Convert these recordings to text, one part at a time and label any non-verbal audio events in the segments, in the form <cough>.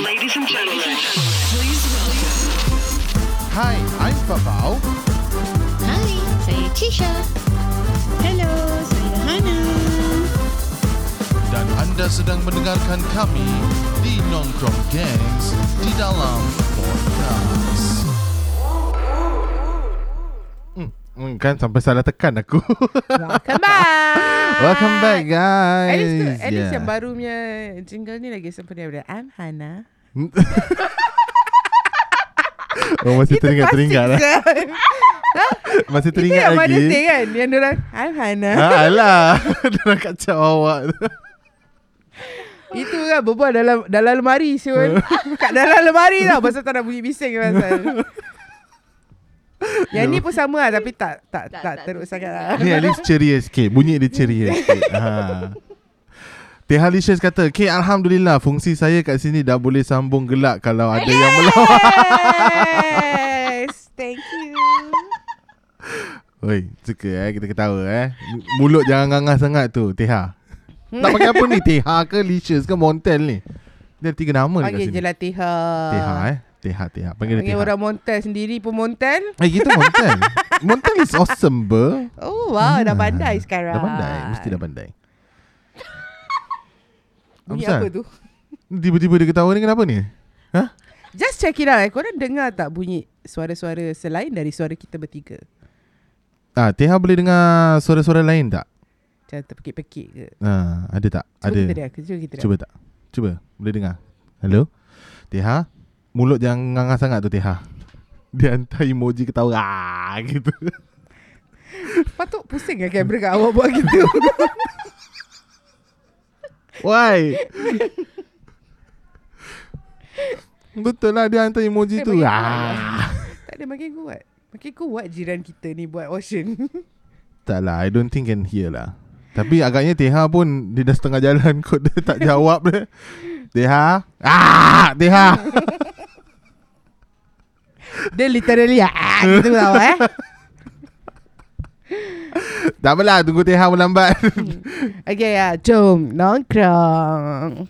Ladies and gentlemen, Hi, I'm Fafau. Hai, saya Tisha. Hello, saya Hana. Dan anda sedang mendengarkan kami di Nongkrong Gangs di dalam podcast. Hmm, kan sampai salah tekan aku. Welcome back. Welcome back guys. At least, tu, at least Yeah. yang baru punya jingle ni lagi sempurna daripada I'm Hana. <laughs> Oh masih teringat-teringat lah. Klasik, Zan. <laughs> Masih Itu teringat yang mana lagi. say kan Yang orang I'm Hana Ha, alah. <laughs> Dah kacau awak. Itu kan berbual dalam dalam lemari Syul Kat dalam lemari tau Pasal tak nak bunyi bising pasal Yang ni pun sama lah Tapi tak tak tak, Tak- tak teruk sangat lah Ni at least ceria sikit. Bunyi dia ceria <laughs> sikit. Ha. Tehalicious kata, Okay, Alhamdulillah, fungsi saya kat sini dah boleh sambung gelak kalau ada yang melawan. Yes <laughs> Thank you Oi, suka eh, kita ketawa eh. Mulut jangan ngangah sangat tu, Teha. Tak pakai apa ni, Teha ke Licious ke Montel ni? Dia tiga nama ni kat Panggil sini. je lah Teha Teha eh. Teha, Teha. Panggil dia Panggil Teha. orang Montel sendiri pun Montel Eh, kita Montel. <laughs> Montel is awesome, ber. Oh wow Dah Ah, pandai sekarang Dah pandai, mesti dah pandai. Bunyi Apa tu Tiba-tiba dia ketawa ni kenapa ni? Ha? Just check it out eh. Korang dengar tak bunyi suara-suara selain dari suara kita bertiga? Ah, Teha boleh dengar suara-suara lain tak? Macam terpekik-pekik ke? Ah, ada tak? Cuba ada. kita dia. Cuba kita dia. Cuba tak? Cuba. Boleh dengar? Hello? Teha? Mulut jangan ngangah sangat tu Teha. Dia hantar emoji ketawa ah, gitu. Patut pusing kan kamera kat awak buat gitu. <laughs> Why? Betul lah dia hantar emoji Eh, tu. Ah. tak ada makin kuat. Makin kuat jiran kita ni buat ocean. <laughs> Tak lah, I don't think can hear lah. Tapi agaknya Teha pun dia dah setengah jalan kot <laughs> dia tak jawab dia. Teha? Ah, Teha. Dia literally ah, gitu tau eh. <laughs> tak apalah, tunggu Teha melambat. <laughs> Okay ya, jom nongkrong.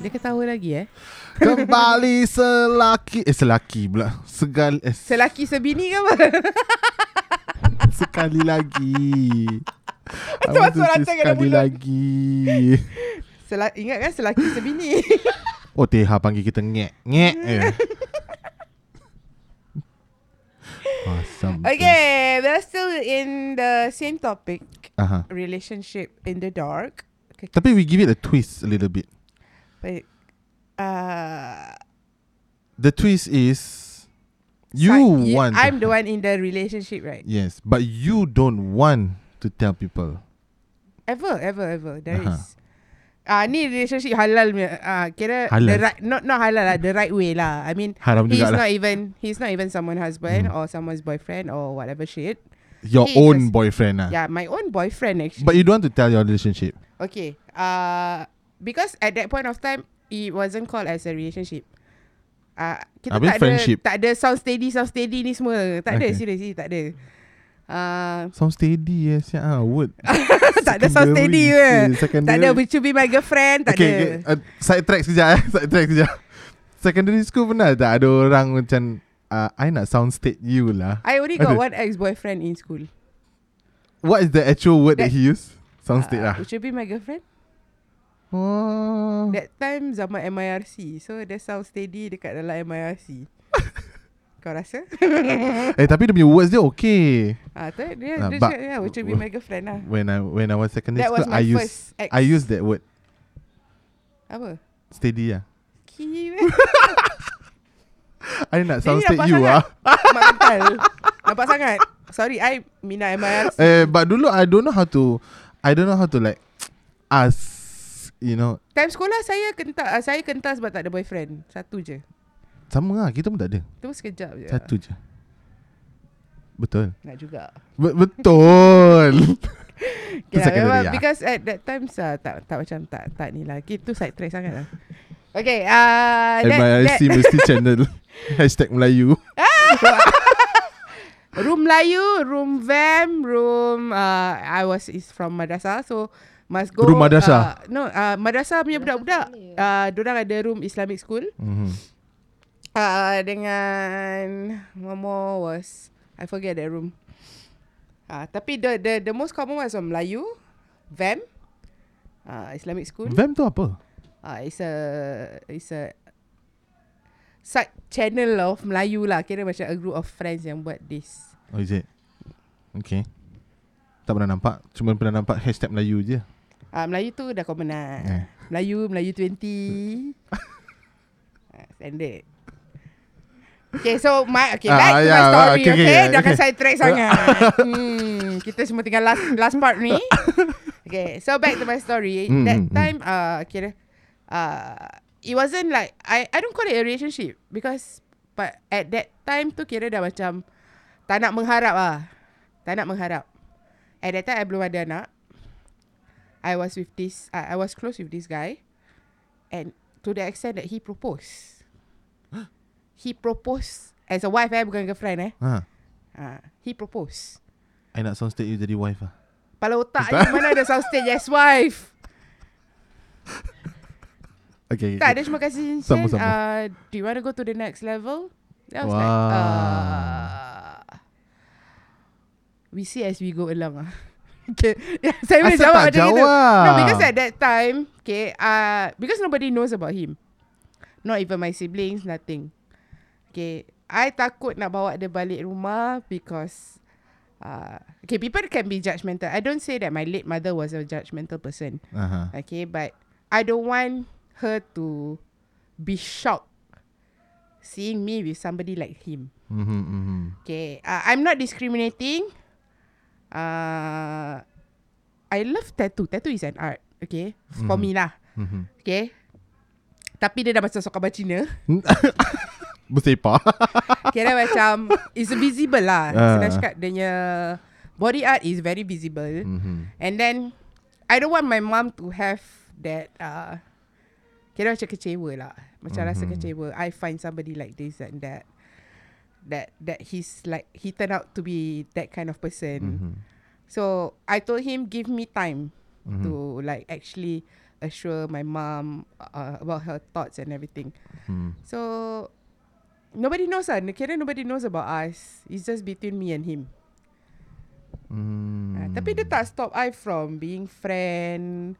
Dia ketawa lagi eh. Kembali selaki Eh selaki pula Segal eh, Selaki sebini ke apa? Sekali lagi I <laughs> Macam want to suara dalam Sekali lagi <laughs> Sela- ingat kan selaki sebini? <laughs> Oh Teha panggil kita ngek Ngek eh. Awesome okay, we're still in the same topic. Aha. Relationship in the dark. Okay, Tapi we give it a twist a little bit but, uh, The twist is You si- want I'm to the one in the relationship, right? Yes But you don't want To tell people Ever, ever, ever. There Aha. is. Ah, ni relationship halal punya. Ah, kira Halal. the right, not not halal lah, the right way lah. I mean, Haram he's juga lah not even he's not even someone's husband Hmm. or someone's boyfriend or whatever shit. Your he own just- boyfriend lah Yeah, my own boyfriend actually. But you don't want to tell your relationship Okay. Uh, because at that point of time, it wasn't called as a relationship. Uh, kita Habis tak friendship. ada tak ada sound steady sound steady ni semua. Tak ada Okay. seriously tak ada. Uh, Sound steady eh Siap ah Word <laughs> tak ada sound steady ke. Tak ada will you be my girlfriend, tak okay, ada. okay. Uh, side track sekejap eh <laughs> Side track sekejap Secondary school pernah tak Ada orang macam uh, I nak sound state you lah I only got Ada. one ex-boyfriend in school. What is the actual word that, That- he used Sound state Uh, lah Would you be my girlfriend? oh. That time zaman MIRC. So dia sound steady dekat dalam MIRC. <laughs> Kau rasa? <laughs> Eh tapi dia punya words dia okay ah, tu dia, Ah, dia cakap, yeah, would you be my girlfriend lah. When I when I was secondary That was school my I use ex. I use that word Apa? Steady lah Kiwi. <laughs> I nak sound state you ah. <laughs> Mak kental. Nampak sangat. Sorry, I Mina MIRC. Eh but dulu I don't know how to I don't know how to like ask you know Time sekolah saya kental, uh, saya kental sebab tak ada boyfriend. Satu je. Sama lah kita pun tak ada. Tu sekejap je. Satu je. Betul. Nak juga. Be- betul. <laughs> Okay, lah, secondary memang lah. because at that time uh, tak tak macam tak tak ni lah. Itu side track sangat lah. Okay, uh, that, that, MIRC mesti channel <laughs> Hashtag Melayu <laughs> room Melayu, room Vam, room uh, I was is from madrasah so must go Room madrasah? Uh, no, uh, madrasah punya budak-budak. Uh, dorang ada room Islamic school. Mhm. Uh, dengan one more was I forget that room. Uh, tapi the the the most common was from Melayu, Vam, uh, Islamic school. Vam tu apa? Uh, it's a it's a side channel of Melayu lah. Kira macam a group of friends yang buat this. Oh is it? Okay. Tak pernah nampak. Cuma pernah nampak hashtag Melayu je. Uh, Melayu tu dah common lah. Eh. Melayu, Melayu 20. <laughs> uh, standard. Okay, so my okay, Ah, back to yeah, my story. okay, Okay, okay, jangan okay. side track <laughs> sangat. hmm, kita semua tinggal last last part ni. <laughs> Okay, so back to my story. Mm, that mm, mm. time, uh, kira, uh, it wasn't like I I don't call it a relationship because but at that time tu kira dah macam tak nak mengharap ah, tak nak mengharap. At that time I belum ada anak. I was with this, uh, I was close with this guy, and to the extent that he proposed. He proposed as a wife eh, bukan girlfriend eh. Ha. Uh, he proposed. I nak soundstage you jadi wife lah. Kepala otak ni mana ada soundstage yes wife. <laughs> Okay. Tak, dia cuma kasi Sama, Shen, sama. uh, do you want to go to the next level? That was Wow. like, uh, we see as we go along ah. <laughs> okay. Yeah, saya boleh jawab macam jawab? No, because at that time, okay, uh, because nobody knows about him. Not even my siblings, nothing. Okay, I takut nak bawa dia balik rumah because uh, okay, people can be judgmental. I don't say that my late mother was a judgmental person. Aha. Okay, but I don't want her to be shocked seeing me with somebody like him. Mhm, mhm. Okay, uh, I'm not discriminating. Uh, I love tattoo. Tattoo is an art. Okay, for Mhm. me lah. Mhm. Okay. Tapi dia dah macam sokaban Cina. <laughs> Bersepah. <laughs> Kira macam It's visible lah Ah. Senang cakap Dia punya Body art is very visible Mhm. And then I don't want my mom to have That uh, Kira macam kecewa lah Macam rasa Mhm. kecewa I find somebody like this and that That that he's like He turned out to be That kind of person Mhm. So I told him Give me time Mhm. To like actually Assure my mom uh, About her thoughts and everything Mhm. So nobody knows lah. Kira nobody knows about us. It's just between me and him. Mhm. Uh, tapi dia tak stop I from being friend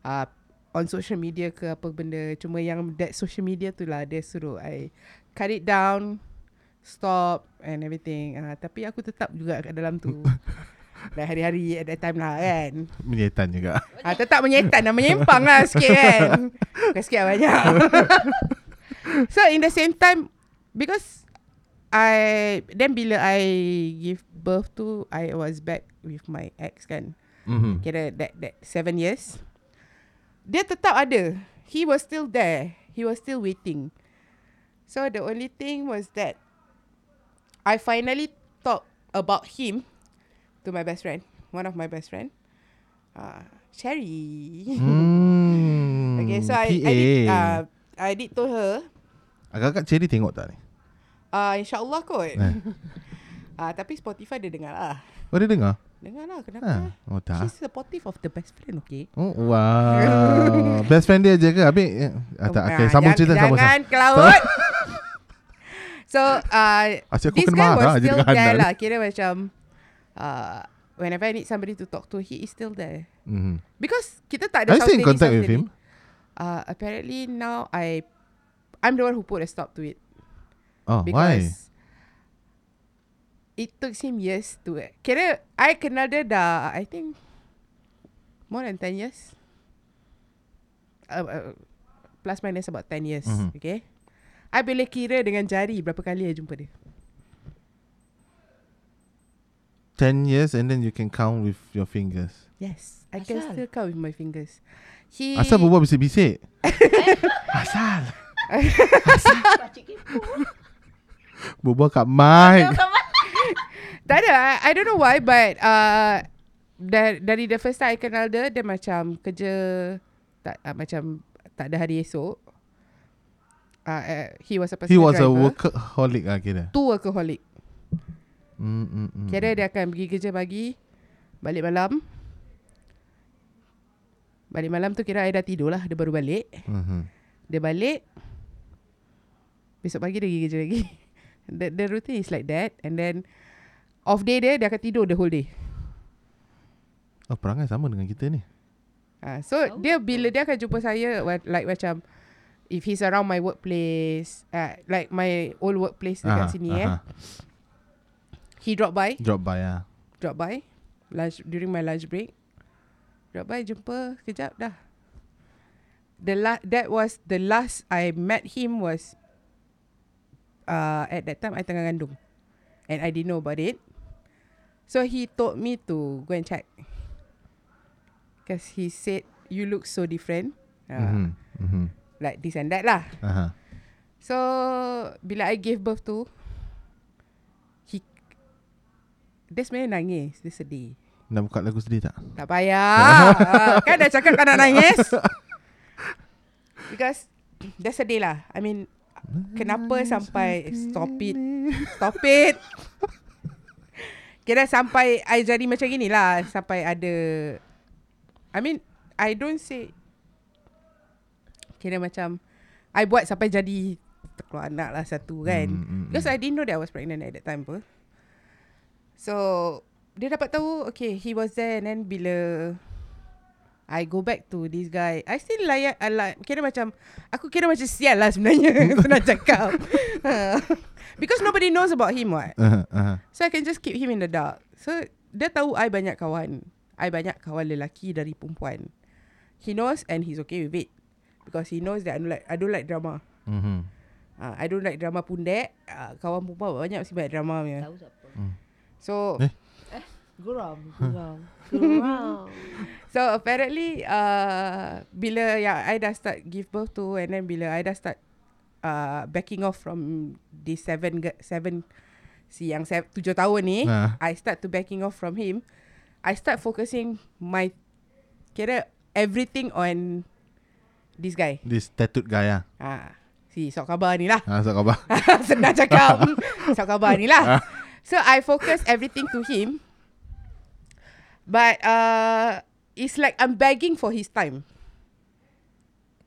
uh, on social media ke apa benda. Cuma yang that social media tu lah dia suruh I cut it down, stop and everything. Uh, tapi aku tetap juga kat dalam tu. <laughs> Dah hari-hari at that time lah kan. Menyetan juga. Ah, tetap menyetan dan menyempang lah sikit kan. <laughs> Bukan sikit lah banyak. <laughs> so in the same time, because I, then bila I give birth to, I was back with my ex kan. Mhm. Kira that, that seven years. Dia tetap ada. He was still there. He was still waiting. So the only thing was that I finally talk about him to my best friend, one of my best friend, uh, Sherry. Hmm. <laughs> okay, so I, I PA. did uh, I did told her, Agak-agak Cherry tengok tak ni? Uh, InsyaAllah kot. Eh. uh, <laughs> tapi Spotify dia dengar lah. Oh dia dengar? Dengar lah, kenapa? Ha. Oh tak. She's supportive of the best friend, okay? Oh, wow. <laughs> Best friend dia je ke? Habis eh, ah, tak, okay, Ah, sambung jangan- cerita sambung. Jangan ke laut. <laughs> so, uh, Asyik aku this kena guy marah was still there lah. Kira macam, uh, whenever I need somebody to talk to, he is still there. Mhm. Because kita tak ada Are you still in contact with him? Uh, apparently now I, I'm the one who put a stop to it. Oh, why? Because it took him years to Kira I kenal dia dah I think More than 10 years uh, uh, Plus minus about 10 years Mhm. Okay I boleh kira dengan jari Berapa kali I jumpa dia 10 years and then you can count with your fingers. Yes I can Asal? still count with my fingers He Asal berbual bisik-bisik? <laughs> Asal. Kepo. Berbual kat mic. <laughs> Tak ada I, I don't know why But uh, dari, dari the first time I kenal dia Dia macam kerja tak, uh, Macam tak ada hari esok uh, uh, He was a He was a driver workaholic lah kira. Tu workaholic Mm, mm, mm. Kira dia akan pergi kerja pagi Balik malam Balik malam tu kira I dah tidur lah Dia baru balik Mhm. Dia balik Besok pagi dia pergi kerja lagi <laughs> the, the routine is like that. And then Off day dia Dia akan tidur the whole day. Oh, perangai sama dengan kita ni. ha, So oh, dia bila dia akan jumpa saya Like macam If he's around my workplace uh, Like my old workplace dekat Aha, sini eh. Aha. He drop by. Drop by ah. Drop by. Lunch During my lunch break. Drop by jumpa Sekejap dah. The la- That was The last I met him was uh, At that time I tengah ngandung And I didn't know about it. So he told me to Go and check. Because he said You look so different. Uh, Mhm. Mhm. Like this and that lah. Aha. So Bila I gave birth to He Dia sebenarnya nangis. Dia sedih. Nak buka lagu sedih tak? Tak payah. <laughs> Ah, Kan dah cakap tak nak nangis. <laughs> Because Dia sedih lah. I mean Kenapa sampai Stop it? Stop it? Kira sampai I jadi macam gini lah Sampai ada I mean I don't say Kira macam I buat sampai jadi Terkeluar anak lah satu kan. Mm, mm, mm. Because I didn't know that I was pregnant at that time pun So Dia dapat tahu Okay he was there And then bila I go back to this guy. I still layak I like, Kira macam Aku kira macam sial lah sebenarnya <laughs> Senang cakap. Because nobody knows about him what? Aha, aha. So I can just keep him in the dark. So Dia tahu I banyak kawan. I banyak kawan lelaki dari perempuan. He knows and he's okay with it. Because he knows that I don't like, I don't like drama. Mhm. uh, I don't like drama pundek. Uh, Kawan perempuan banyak mesti banyak drama punya. Tahu siapa? So Eh? Geram. <laughs> Geram. Geram. So apparently uh, Bila yang I dah start give birth to And then bila I dah start uh, Backing off from The seven Seven Si yang se- tujuh tahun ni Ah. I start to backing off from him I start focusing My Kira Everything on This guy This tattooed guy ah. ah, Si sok khabar ni lah Ah, so khabar. <laughs> Senang cakap <laughs> Sok khabar ni lah So I focus everything to him But uh, It's like I'm begging for his time.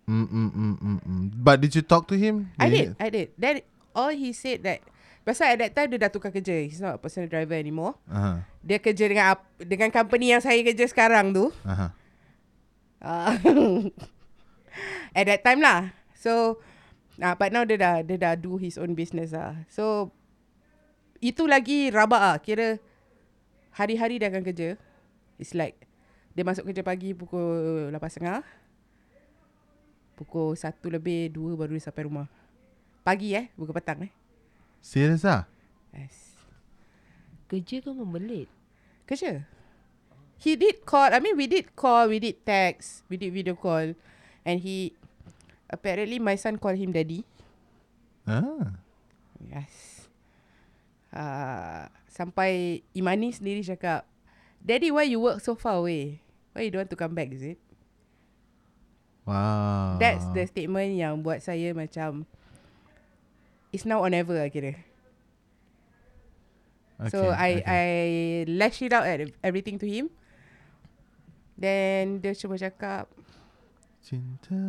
Mm, mm, mm, mm, mm. But did you talk to him? I did I did. Then all he said that Pasal at that time Dia dah tukar kerja. He's not a personal driver anymore. Aha. Dia kerja dengan Dengan company yang saya kerja sekarang tu. Aha. uh, <laughs> At that time lah. So uh, But now dia dah Dia dah do his own business lah. So Itu lagi rabak lah Kira Hari-hari dia akan kerja It's like Dia masuk kerja pagi Pukul 8.30 Pukul 1 lebih 2 baru dia sampai rumah Pagi eh Bukan petang eh Serius ah? yes. Kerja ke membelit? Kerja He did call I mean we did call We did text We did video call And he Apparently my son call him daddy Ah. Yes uh, Sampai Imani sendiri cakap Daddy why you work so far away? Why you don't want to come back is it? Wow. That's the statement yang buat saya macam It's now or never lah kira okay, So I I lash it out at everything to him. Then dia cuma cakap Cinta <laughs>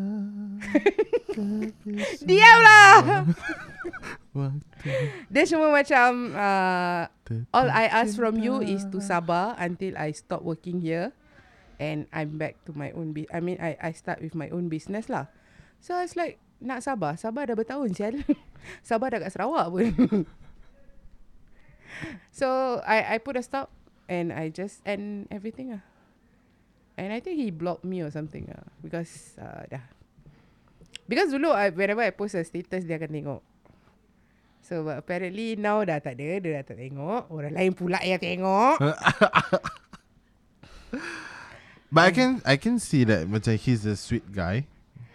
Diamlah! <laughs> Waktu Dia cuma macam uh, All I ask from you is to sabar Until I stop working here And I'm back to my own bu- I mean I I start with my own business lah. So I was like Nak sabar? Sabar dah bertahun sial. <laughs> Sabar dah kat Sarawak pun. So I I put a stop And I just end everything ah. And I think he blocked me or something ah Because uh, dah Because dulu I, whenever I post a status Dia akan tengok So but apparently now dah tak ada Dia dah tak tengok Orang lain pula yang tengok <laughs> But I can I can see that macam he's a sweet guy.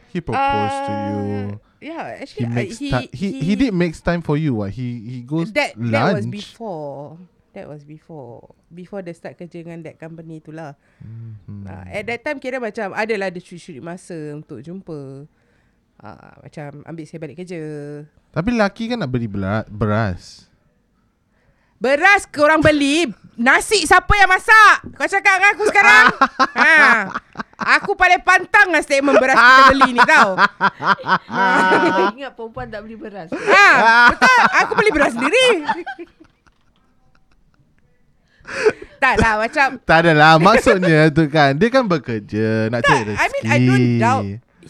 He proposed to you. Uh, Yeah He actually I- makes time. He, he did make time for you. What he he goes that, lunch. that was before That was before Before the start kerja dengan that company tu lah Hmm. uh, At that time kira macam Adalah dia curi-curi masa untuk jumpa uh, Macam ambil saya balik kerja Tapi laki kan nak beli beras. beras. Korang beli Nasi siapa yang masak Kau cakap dengan aku sekarang <laughs> ha. Aku paling pantang dengan statement beras kita beli ni tau Kau <laughs> ingat perempuan tak beli beras ha. Betul Aku beli beras sendiri <laughs> <laughs> Tak lah macam Tak adalah Maksudnya tu kan Dia kan bekerja Nak cari rezeki I mean I don't doubt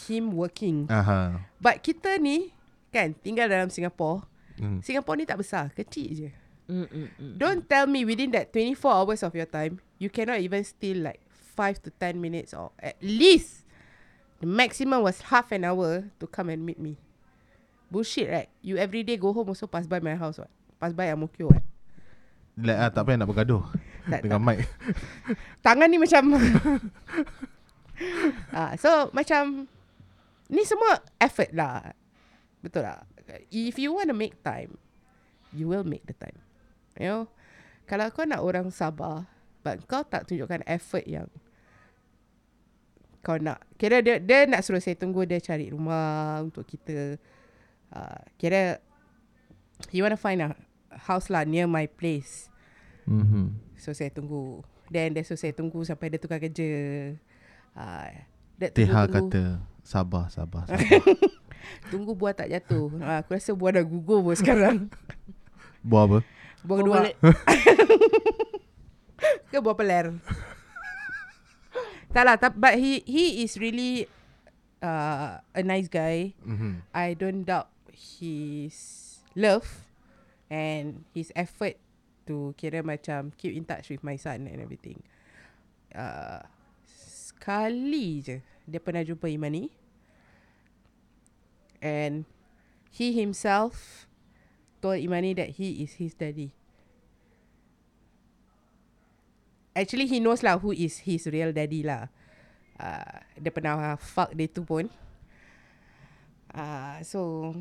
Him working Aha. But kita ni Kan tinggal dalam Singapore Hmm. Singapore ni tak besar Kecil je mm, mm, mm. Don't tell me within that 24 hours of your time, you cannot even steal like 5 to 10 minutes or at least the maximum was half an hour to come and meet me. Bullshit, right? You every day go home also pass by my house, what? Pass by Amokyo, what? Like, ah, tak payah nak bergaduh Tak, Dengan mic Tangan ni macam... <laughs> ah, so, macam... Ni semua effort lah. Betul lah. If you want to make time, you will make the time. You know? Kalau kau nak orang sabar, but kau tak tunjukkan effort yang kau nak. Kira dia, dia nak suruh saya tunggu dia cari rumah untuk kita. Uh, kira he want to find a house lah near my place. mm-hmm. So saya tunggu Then dia suruh saya tunggu Sampai dia tukar kerja uh, that TH tunggu-tunggu, kata Sabar sabar, sabar. <laughs> Tunggu buah tak jatuh uh, Aku rasa buah dah gugur pun sekarang <laughs> Buat apa? Buah kedua boleh- <laughs> Ke buah peler Tak lah tak, But he he is really uh, A nice guy mm-hmm. I don't doubt his love and his effort to kira macam keep in touch with my son and everything. Uh, sekali je dia pernah jumpa Imani and he himself told Imani that he is his daddy. Actually he knows lah who is his real daddy lah. Uh, dia pernah fuck dia tu pun. Uh, so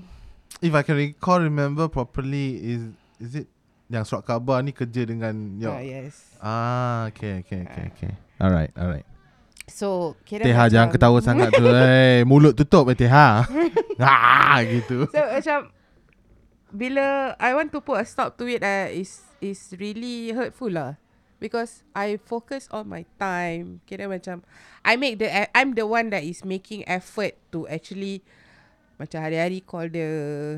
If I can recall Remember properly Is Is it Yang surat khabar ni Kerja dengan your, uh, yes. Ah, okay, okay, okay, okay. Alright, alright. So kira Teha macam, jangan ketawa sangat tu. <laughs> Eh, mulut tutup eh Teha. <laughs> ah, gitu. So macam bila I want to put a stop to it uh, is is really hurtful lah. Because I focus on my time. Kira macam I make the e- I'm the one that is making effort to actually macam hari-hari call dia,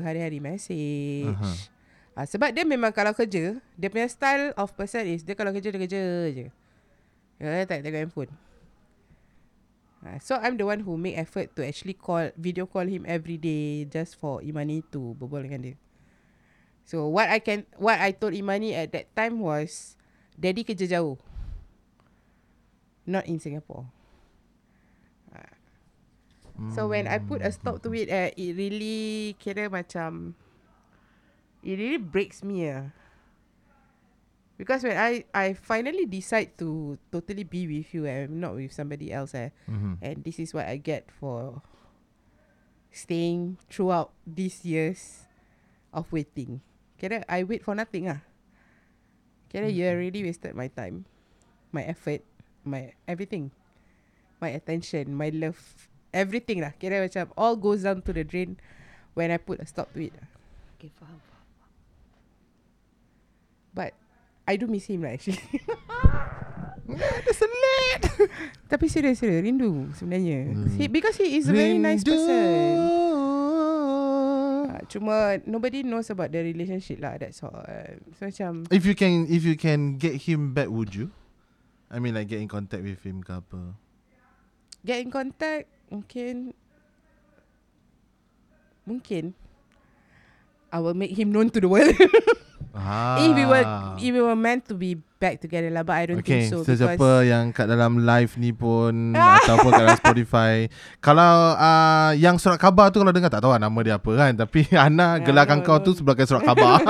hari-hari message. Aha. Uh, sebab dia memang kalau kerja, dia punya style of person is dia kalau kerja dia kerja je. Dia tak tengok handphone. Uh, so I'm the one who make effort to actually call video call him every day just for Imani to berbual dengan dia. So what I can what I told Imani at that time was daddy kerja jauh. Not in Singapore. So when I put a stop to it, uh, it really kira macam it really breaks me ah. Because when I I finally decide to totally be with you and not with somebody else eh, Mhm. and this is what I get for staying throughout these years of waiting. Kira I wait for nothing ah. Kira you already wasted my time, my effort, my everything, my attention, my love, everything lah. Kira macam all goes down to the drain when I put a stop to it. lah. Okay, faham. faham. But I do miss him lah actually. <laughs> <laughs> Tapi serius serius rindu sebenarnya. Hmm. He, because he is a very nice person. Uh, cuma nobody knows about the relationship lah. That's all. So macam If you can if you can get him back would you? I mean like get in contact with him ke apa. get in contact mungkin mungkin I will make him known to the world. Ah. <laughs> if we were if we were meant to be back together lah, but I don't Okay, think so sesiapa because yang kat dalam live ni pun <laughs> ataupun kat dalam Spotify. Kalau uh, yang surat khabar tu kalau dengar tak tahu lah nama dia apa kan. Tapi <laughs> Ana Ya, gelarkan kau tu sebagai surat khabar.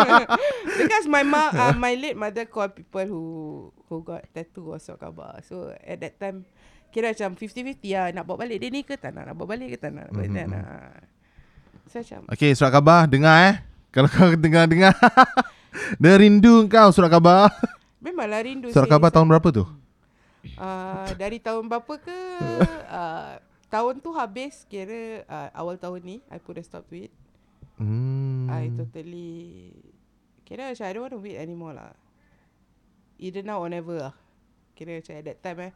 because my ma, uh, my late mother call people who who got tattoo or sok khabar. So at that time kira macam 50-50 lah nak bawa balik dia ni ke tak nak, nak bawa balik ke tak nak, nak Mhm. mm-hmm. nak. So macam okay, surat khabar dengar eh. Kalau kau dengar-dengar. <laughs> dia rindu kau surat khabar. <laughs> memanglah rindu Surat khabar tahun berapa tu? Uh, dari tahun berapa ke uh, <laughs> tahun tu habis kira uh, awal tahun ni I put a stop to it. Hmm. I totally Kira macam I don't want to wait anymore lah. Either now or never lah. Kira macam at that time eh.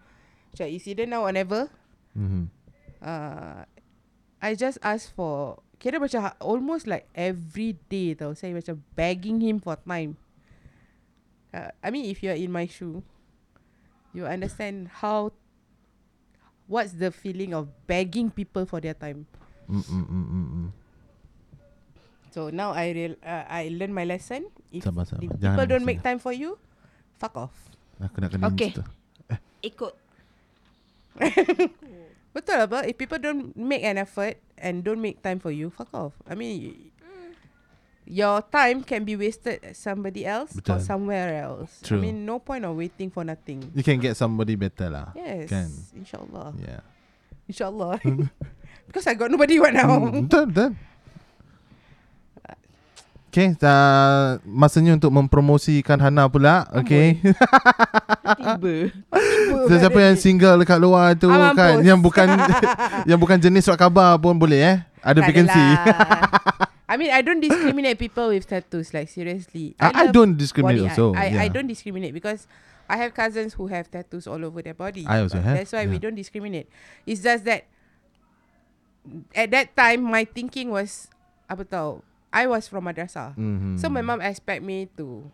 Macam either now or never. Mhm. Uh, I just ask for Kira macam ha- almost like every day tau Saya macam begging him for time uh, I mean if you're in my shoe You understand how What's the feeling of begging people for their time Mm, mm, mm, mm, mm. So now I real uh, I learn my lesson If, Sabar, sabar. if Jangan people don't make time for you Fuck off Aku nak kena Okay. Ikut. <laughs> Betul apa If people don't make an effort And don't make time for you Fuck off I mean y- Your time can be wasted at somebody else Betul. Or somewhere else True. I mean no point of waiting for nothing You can get somebody better lah. Yes Kan? InsyaAllah Yeah. InsyaAllah <laughs> <laughs> Because I got nobody right now betul, betul. Okay, uh, masanya untuk mempromosikan Hana pula. Okay. <laughs> Tiba. So, <laughs> siapa yang single dekat luar tu Ah, kan mampus. yang bukan <laughs> yang bukan jenis surat khabar pun boleh eh. Ada Tak vacancy. I mean I don't discriminate people with tattoos Like seriously I, I love don't discriminate body also. I, yeah. I don't discriminate because I have cousins who have tattoos all over their body. I also have, That's why we yeah. don't discriminate. It's just that at that time my thinking was apa tahu I was from madrasah. Mhm. So my mom expect me to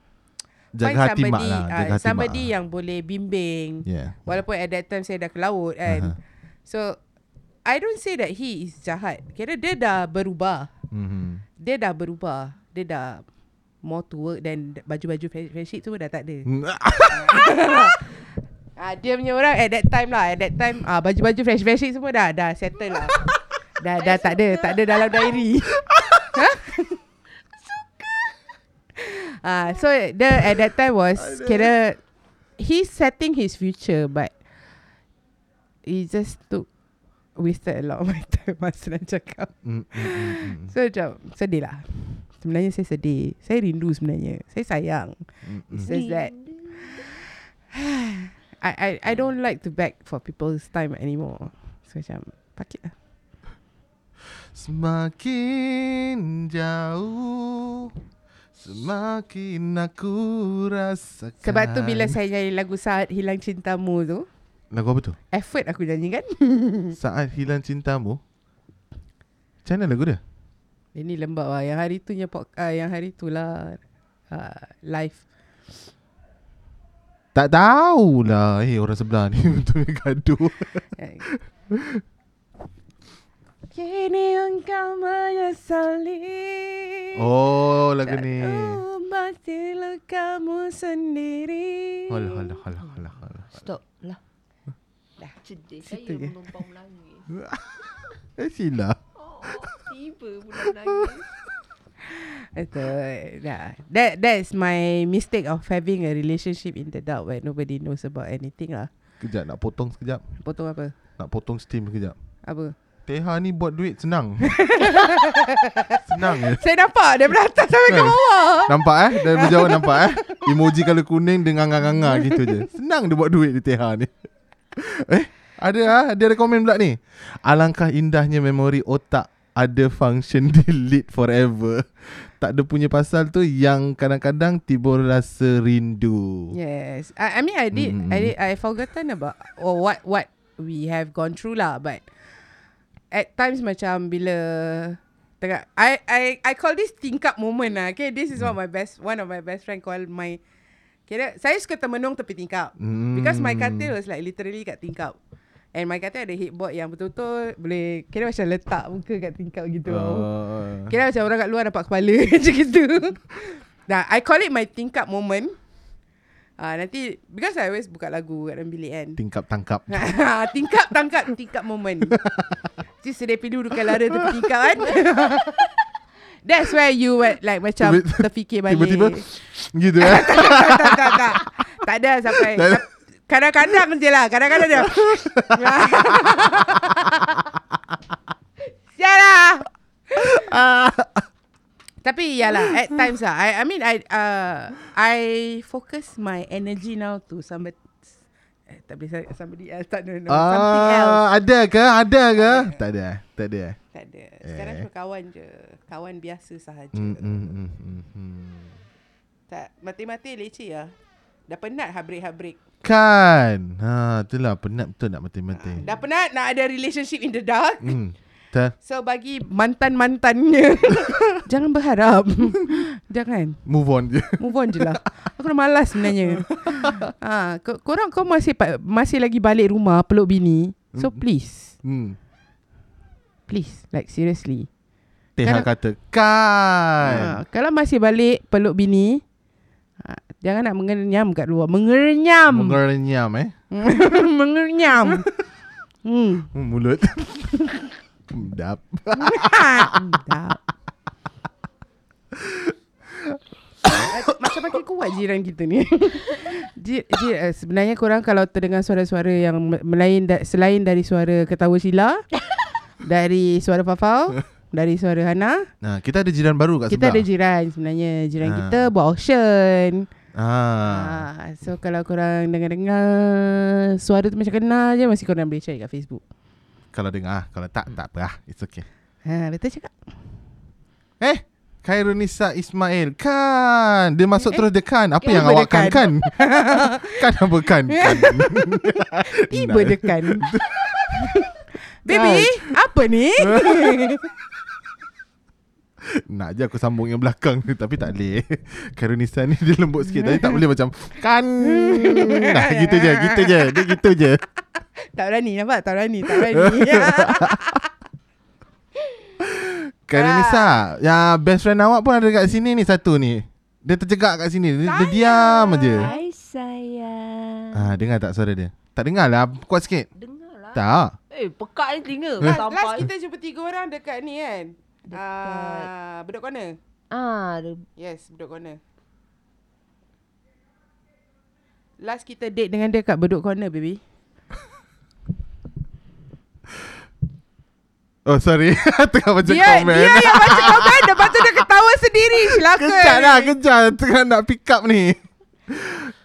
jaga find somebody lah, uh, jaga hati somebody mak. yang boleh bimbing. yeah. Walaupun at that time saya dah ke laut kan. Aha. So I don't say that he is jahat. Kira dia dah berubah. Mhm. Dia dah berubah. Dia dah more to work dan baju-baju friendship tu dah tak ada. <laughs> Ah dia punya orang at that time lah, at that time ah baju-baju fresh fresh semua dah dah settle lah. <laughs> dah dah tak ada, tak ada dalam diary. <laughs> ha? <laughs> Ah so the at that time was kira he's setting his future but he just took wasted a lot of my time <laughs> masa nak cakap. Mm, mm, mm, mm. So macam sedih lah. Sebenarnya saya sedih. Saya rindu sebenarnya. Saya sayang. Mm, mm. It's just that <sighs> I I I don't like to beg for people's time anymore. So macam fuck it lah. Semakin jauh Semakin aku rasakan Sebab tu bila saya nyanyi lagu Saat Hilang Cintamu tu, Lagu apa tu? effort aku nyanyi kan. <laughs> Saat hilang cintamu Macam mana lagu dia? Ini lembab lah. Yang hari tu uh, yang hari tu lah uh, live. Tak tahulah Eh orang sebelah ni <laughs> Betul gaduh <laughs> Kini engkau menyesali Oh lagu ni Obatilah kamu sendiri Alah alah alah alah alah Stop lah. Dah. Situ saya je. menumpang menangis. <laughs> Eh Sheila Oh, tiba pula menangis. <laughs> Betul Dah. That That's my mistake of having a relationship in the dark Where nobody knows about anything lah Kejap nak potong sekejap Potong apa? Nak potong steam sekejap Apa? Teha ni buat duit senang. <laughs> Senang je Saya nampak Daripada atas sampai ke Kan? bawah. Nampak eh? Dari berjauh nampak eh? Emoji colour kuning Dengan nganga-nganga gitu je. Senang dia buat duit di Teha ni. Eh Ada ah, Dia ada komen pula ni. Alangkah indahnya memori otak Ada function delete forever? Tak ada punya pasal tu Yang kadang-kadang Timbul rasa rindu. Yes. I, I mean I did Mm, I did I forgotten about Or what What we have gone through lah But At times macam Bila Tengah I I I call this tingkap moment lah Okay? This is what my best One of my best friend call my Kira Saya suka termenung tepi tingkap. Hmm. Because my katil was like Literally kat tingkap. And my katil ada headboard Yang betul-betul Boleh Kira macam letak muka kat tingkap gitu. Uh, Kira macam orang kat luar nampak kepala <laughs> Macam gitu. Nah, I call it my tingkap moment. Ah uh, Nanti Because I always buka lagu kat dalam bilik kan. Tingkap tangkap. <laughs> Tingkap tangkap Tingkap moment <laughs> Jadi sedih pilu Dukan lara tepi tingkap kan? <laughs> That's where you were Like macam Terfikir balik. Tiba-tiba Gitu eh? <laughs> Tak, tak, tak, tak. tak. Ada sampai Tak ada. Kadang-kadang je lah Kadang-kadang dia <laughs> Sialah Tapi yalah At times lah. I, I mean I uh, I focus my energy now To somebody eh, Tak boleh Somebody else Tak no, no, Something else Ah, ada ke? Ada ke? Tak ada. eh? Tak ada. eh? Tak ada Sekarang Eh. cuma kawan je Kawan biasa sahaja Hmm, hmm, hmm, hmm, hmm. Tak, mati-mati leceh lah. Dah penat habrik-habrik. Kan. Ha, itulah penat betul nak mati-mati. Dah penat nak ada relationship in the dark. Hmm. Betul. So bagi mantan-mantannya. <laughs> Jangan berharap. <laughs> Jangan Move on je. Move on je lah. Aku dah malas sebenarnya. <laughs> Ha, kau, Korang kau masih masih lagi balik rumah Peluk bini? So please. Hmm. Please Like seriously. Teha Kalau- kata kan. ha, Kalau masih balik peluk bini ha, Jangan nak mengenyam kat luar. Mengenyam! Mengerenyam eh. Mengenyam! Hmm. Hmm, mulut. Sedap. Sedap. Macam makin kuat jiran kita ni. Ji, ji, eh, sebenarnya korang kalau terdengar suara-suara yang me- melain da, selain dari suara ketawa Sheila, dari suara Fafau, dari suara Hana, Nah, kita ada jiran baru kat kita ada sebelah. jiran sebenarnya. Jiran Ha. kita buat auction. Ah. Ha, so kalau korang dengar-dengar suara tu macam kenal je, masih korang boleh cari kat Facebook. Kalau dengar, ah. kalau tak, tak apa lah. It's okay. Ha, betul cakap. Eh, Khairunisa Ismail. Kan. Dia masuk Eh, terus dia kan. Apa eh, yang awak dia kan? kan? Kan, <laughs> kan apa kan? kan. Tiba Nak. dekan. <laughs> Baby, apa ni? <laughs> Nak je aku sambung yang belakang ni Tapi tak boleh Khairunisa ni dia lembut sikit Tapi tak boleh macam Kan Nah gitu je Gitu je Dia gitu je tak berani nampak? Tak berani, tak berani. <laughs> Khairunisa Yang best friend awak pun ada kat sini ni Satu ni Dia terjegak kat sini Dia, dia diam je Hai sayang. ah, Dengar tak suara dia? Tak dengar lah Kuat sikit Dengar lah. Tak Eh, pekat ni telinga. last, Sampai. last kita jumpa tiga orang dekat ni kan? Ah, bedok corner. Ah, dia Yes, bedok corner. Last kita date dengan dia kat bedok corner, baby. <laughs> Oh sorry. <laughs> Tengah baca Dia, komen. dia yang baca <laughs> komen. Lepas tu dia ketawa sendiri. Silakan Kejap lah Kejap. Tengah nak pick up ni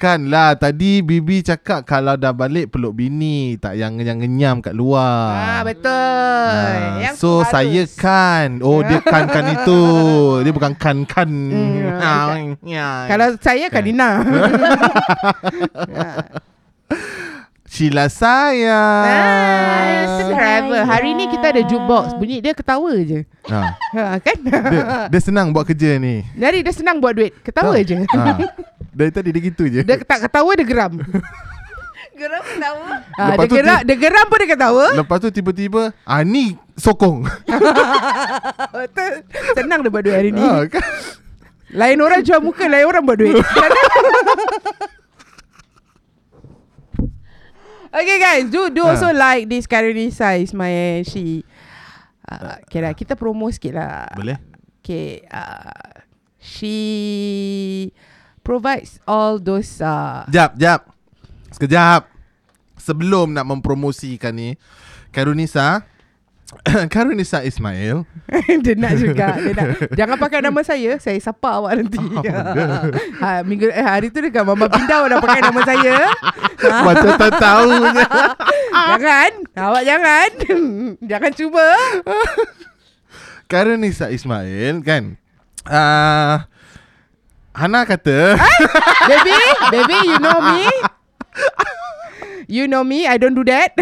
Kan lah. Tadi Bibi cakap Kalau dah balik peluk bini. Tak yang ngenyam-ngenyam kat luar. Ah, betul. Ah, Yang So harus. saya kan. Oh dia <laughs> kan kan itu. Dia bukan kan kan Hmm, Ah, ya. Kalau saya Kan. Kadina <laughs> <laughs> Sheila saya Ah, subscriber. Hari ni kita ada jukebox. Bunyi dia ketawa je. ha. Ha, kan? dia, dia <laughs> senang buat kerja ni Dari dia senang buat duit. Ketawa Tahu? je. ha. Dari tadi dia gitu je Dia tak ketawa, dia geram. <laughs> geram ketawa. Ha, Lepas dia, tu geram, dia geram pun dia ketawa. Lepas tu tiba-tiba Ah ni sokong <laughs> Betul. Senang dia buat duit hari ni. ha, kan? Lain orang jual muka, lain orang buat duit. Okay guys, do do Ha. also like this Karenisa Ismail. She uh, okay lah, kita promo sikit lah. Boleh Okay, uh, she provides all those uh, Jap, jap. Sekejap. Sebelum nak mempromosikan ni, Karunisa <coughs> Karunisa Ismail. <laughs> Dia nak juga. <laughs> Dia nak. Jangan pakai nama saya. Saya sapa awak nanti. <laughs> Ha, minggu, eh, Hari tu dekat Mama Pindau Dah pakai nama saya. Ha, Macam tak tahu je Jangan. Awak jangan. Jangan cuba. Karunisa Ismail kan? Uh, Hana kata. Baby Baby you know me. You know me I don't do that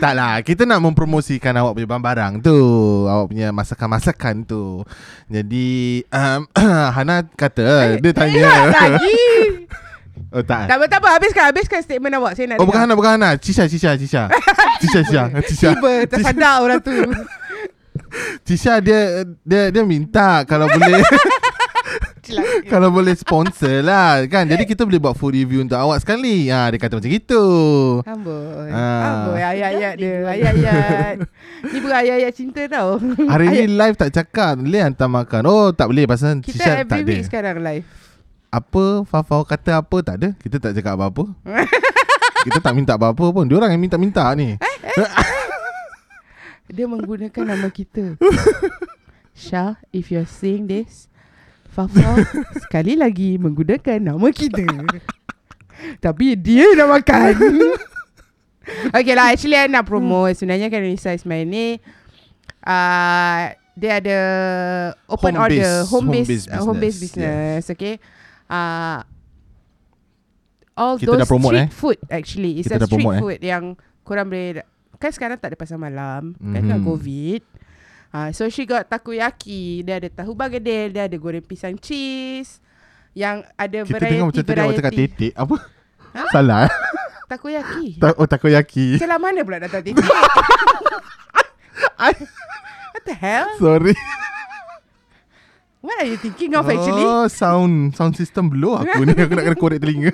Tak lah Kita nak mempromosikan awak punya barang-barang tu. Awak punya masakan-masakan tu. Jadi um, <clears throat> Hana kata Dia tanya. Eh, Lagi. <laughs> Oh tak. Tak apa tak apa Habiskan Habiskan statement awak. Saya nak Oh bukan. Hana Bukan Hana. Cisha Cisha Cisha. Cisha <laughs> Cisha Cisha. Tiba tersadar orang tu. <laughs> Cisha dia Dia dia minta Kalau boleh <laughs> Kalau boleh sponsor lah Kan? Jadi kita boleh buat full review Untuk awak sekali. Ha, Dia kata macam gitu. Amboi. Ah. Amboi ayat-ayat dia. Ayat-ayat. Ni bukan ayat-ayat cinta tau. <laughs> Hari ni live tak cakap. Boleh hantar makan. Oh tak boleh Pasal Kita Cisha tak every ada. week sekarang live. Apa? Fafau kata apa? Tak ada. Kita tak cakap apa-apa. <laughs> Kita tak minta apa-apa pun. Diorang yang minta-minta ni. Dia menggunakan nama kita. Syah If you're seeing this Fafa <laughs> Sekali lagi Menggunakan nama kita Tapi dia nak makan <laughs> Okay lah Actually I nak promote Sebenarnya kan Risa Ismail ni uh, dia ada open Home order, based- home home based, based uh, home based business, business. Okay. Uh, all Kita those dah promote, street eh? food actually. It's Kita a street promote, eh? food yang korang boleh kan sekarang tak ada pasar malam, kan kan Mhm. covid. Uh, so she got takoyaki, dia ada tahu bagedel, dia ada goreng pisang cheese yang ada Kita variety dengar macam tadi awak cakap tetek Apa? Salah eh? Takoyaki. Ta- Oh takoyaki Celah mana pula datang titik? I- What the hell? Sorry What are you thinking of actually? Oh sound Sound system blow aku ni Aku nak kena korek telinga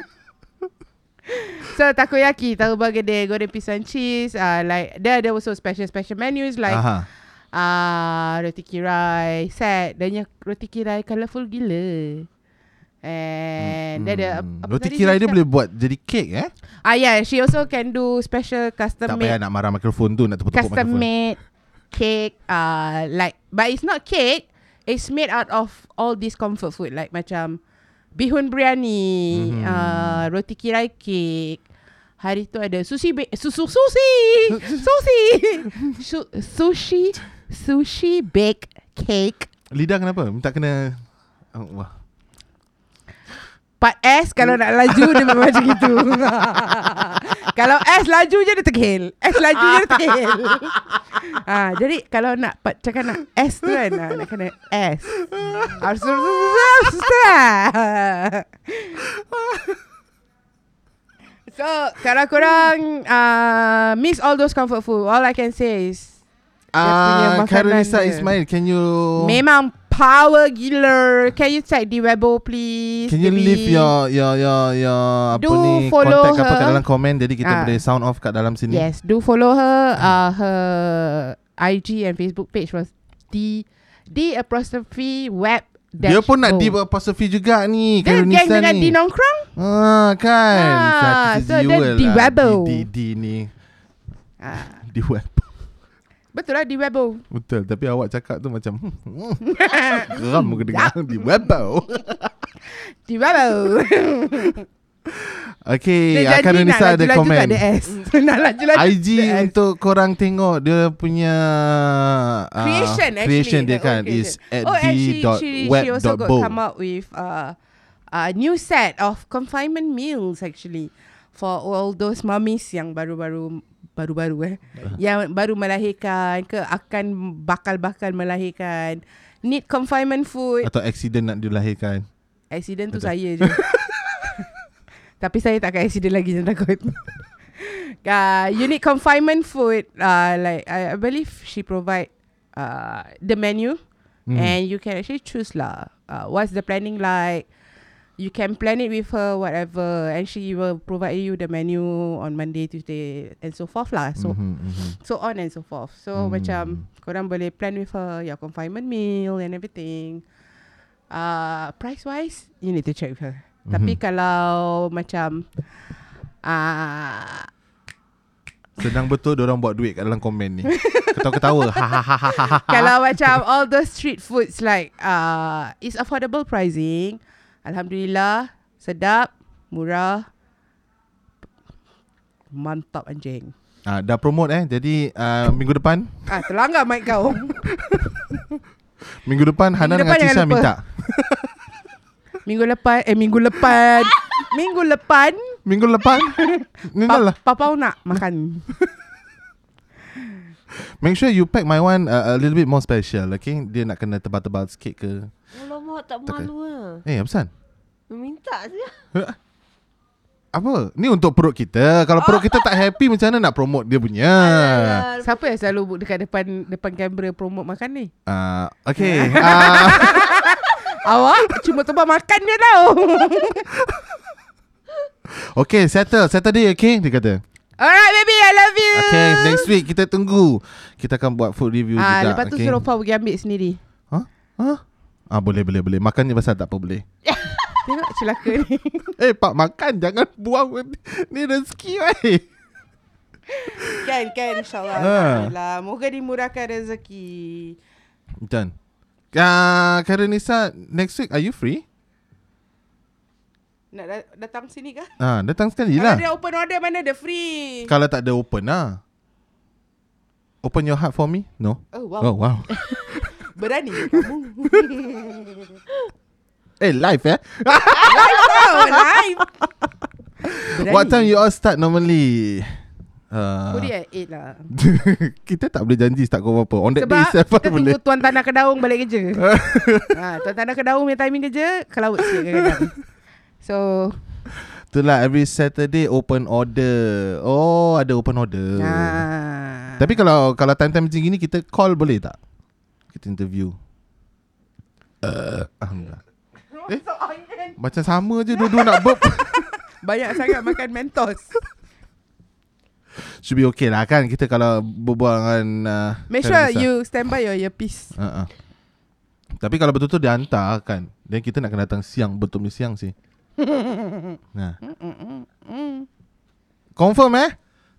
So takoyaki, tahu bergedel, goreng pisang cheese, uh, like there ada also special special menus like Aha. Uh, roti kirai set. Dan yang roti kirai colourful gila. And dia ada Hmm. apa Roti tadi kirai dia cakap? boleh buat Jadi kek eh Ah yeah, she also can do special custom Tak payah made nak marah mikrofon tu Nak tepuk-tepuk custom mikrofon made cake uh like but it's not cake, it's made out of all these comfort food like macam bihun biryani, Mhm. uh, roti kirai cake. Hari tu ada sushi ba- susu sushi. <laughs> sushi. Su- sushi sushi baked cake. Lidah kenapa? Minta kena oh, Wah Part S kalau nak laju dia memang macam gitu. <laughs> kalau S laju je dia tegil. S laju je dia tegil. ha, <laughs> jadi kalau nak part cakap nak S tu kan ha, nak kena S. <laughs> so kalau korang uh, miss all those comfort food, all I can say is Ah, makanan Karenisa dia. Ismail Can you memang power gila. Can you check di Weibo please? Can you Debbie? leave your your your your apa Do ni follow contact apa kat her. dalam komen jadi kita Ah. boleh sound off kat dalam sini. Yes, do follow her. Uh, her IG and Facebook page was D D apostrophe web. Dia dash pun nak di apostrophe juga ni Dia Karenisa gang dengan ni. D nongkrong. Ah kan. Ah, so dia di. Rebel. Di, di, di ni Ah, <laughs> di web. Betul lah di Webo. Betul tapi awak cakap tu macam hmm, <laughs> geram muka dengar di web. <laughs> Di Webo. <laughs> Okay, Dia nak Karenisa ada komen. nak laju-laju IG untuk korang tengok dia punya uh, creation actually creation dia kan creation. is at oh, and she, d.web.bo. she, she also got come up with uh, a new set of confinement meals actually for all those mummies yang baru-baru baru-baru eh yang baru melahirkan ke akan bakal-bakal melahirkan need confinement food atau accident nak dilahirkan. accident tu Betul. saya je <laughs> tapi saya tak akan accident lagi jangan takut uh, <laughs> you need confinement food uh, like I, I believe she provide uh, the menu Hmm. and you can actually choose lah. Uh, what's the planning like? You can plan it with her, whatever, and she will provide you the menu on Monday, Tuesday, and so forth lah. So Mhm, mhm. so on and so forth. So Hmm. macam korang boleh plan with her your confinement meal and everything. Uh, price wise, you need to check with her. Tapi Mhm. kalau macam uh, Senang betul orang buat duit kat dalam komen ni. Ketawa-ketawa. <laughs> Ha ha ha. Kalau macam all those street foods like uh, It's affordable pricing Alhamdulillah. Sedap. Murah. Mantap anjing. Ah, dah promote eh. Jadi uh, minggu depan, Ah terlanggar mic kau. <laughs> Minggu depan Hana dengan depan jangan Tisha lupa. minta. Minggu lepas Eh minggu lepas Minggu lepan. Minggu depan <laughs> Ni dah lah. Pa- Papau nak makan. Make sure you pack my one uh, A little bit more special Okay? Dia nak kena tebal-tebal sikit ke Alamak tak Tak malu lah. Eh apa san? Minta je. <laughs> Apa? Ni untuk perut kita Kalau perut kita tak happy Macam mana nak promote dia punya Alah, Siapa yang selalu dekat depan Depan kamera promote makan ni uh, Okay uh, Awak cuma tebak makan je tau <laughs> Okay settle Saturday okay Dia kata Alright baby I love you Okay next week kita tunggu Kita akan buat food review ah, juga Lepas tu okay? suruh Pau pergi ambil sendiri Huh? Huh? Ah boleh boleh boleh. Makan je pasal tak apa boleh. <laughs> Tengok celaka ni. <laughs> Eh pak makan. Jangan buang. Ni rezeki weh. Kan kan insyaAllah. Ha. Alhamdulillah. Moga dimurahkan rezeki. Macam uh, Karenisa Next week are you free? Nak da- datang sini ke? Ah, datang sekali Kalau lah. dia open order mana ada free? Kalau tak ada open lah Open your heart for me? No? Oh wow. Oh wow <laughs> Berani ke kamu? <laughs> Eh live eh oh, live. Berani. <laughs> What time you all start normally uh, it at 8 lah. <laughs> Kita tak boleh janji start kau apa On that day Sebab itself kita boleh tunggu Tuan Tanah Kedaung balik kerja. ha, Tuan Tanah Kedaung punya timing kerja, kelawut sikit kadang-kadang. So, Itulah every Saturday open order Oh ada open order ha. Tapi kalau kalau time-time macam gini Kita call boleh tak? Interview? Uh, Alhamdulillah Eh? Macam sama je Dua-dua nak burp. <laughs> Banyak sangat makan Mentos. Should be okay lah kan? Kita kalau berbual dengan uh, Make sure you stand by your earpiece. uh-uh. Tapi kalau betul-betul dia hantar kan? Dan kita nak kena datang siang Betul ni siang sih. <laughs> Nah. Confirm eh?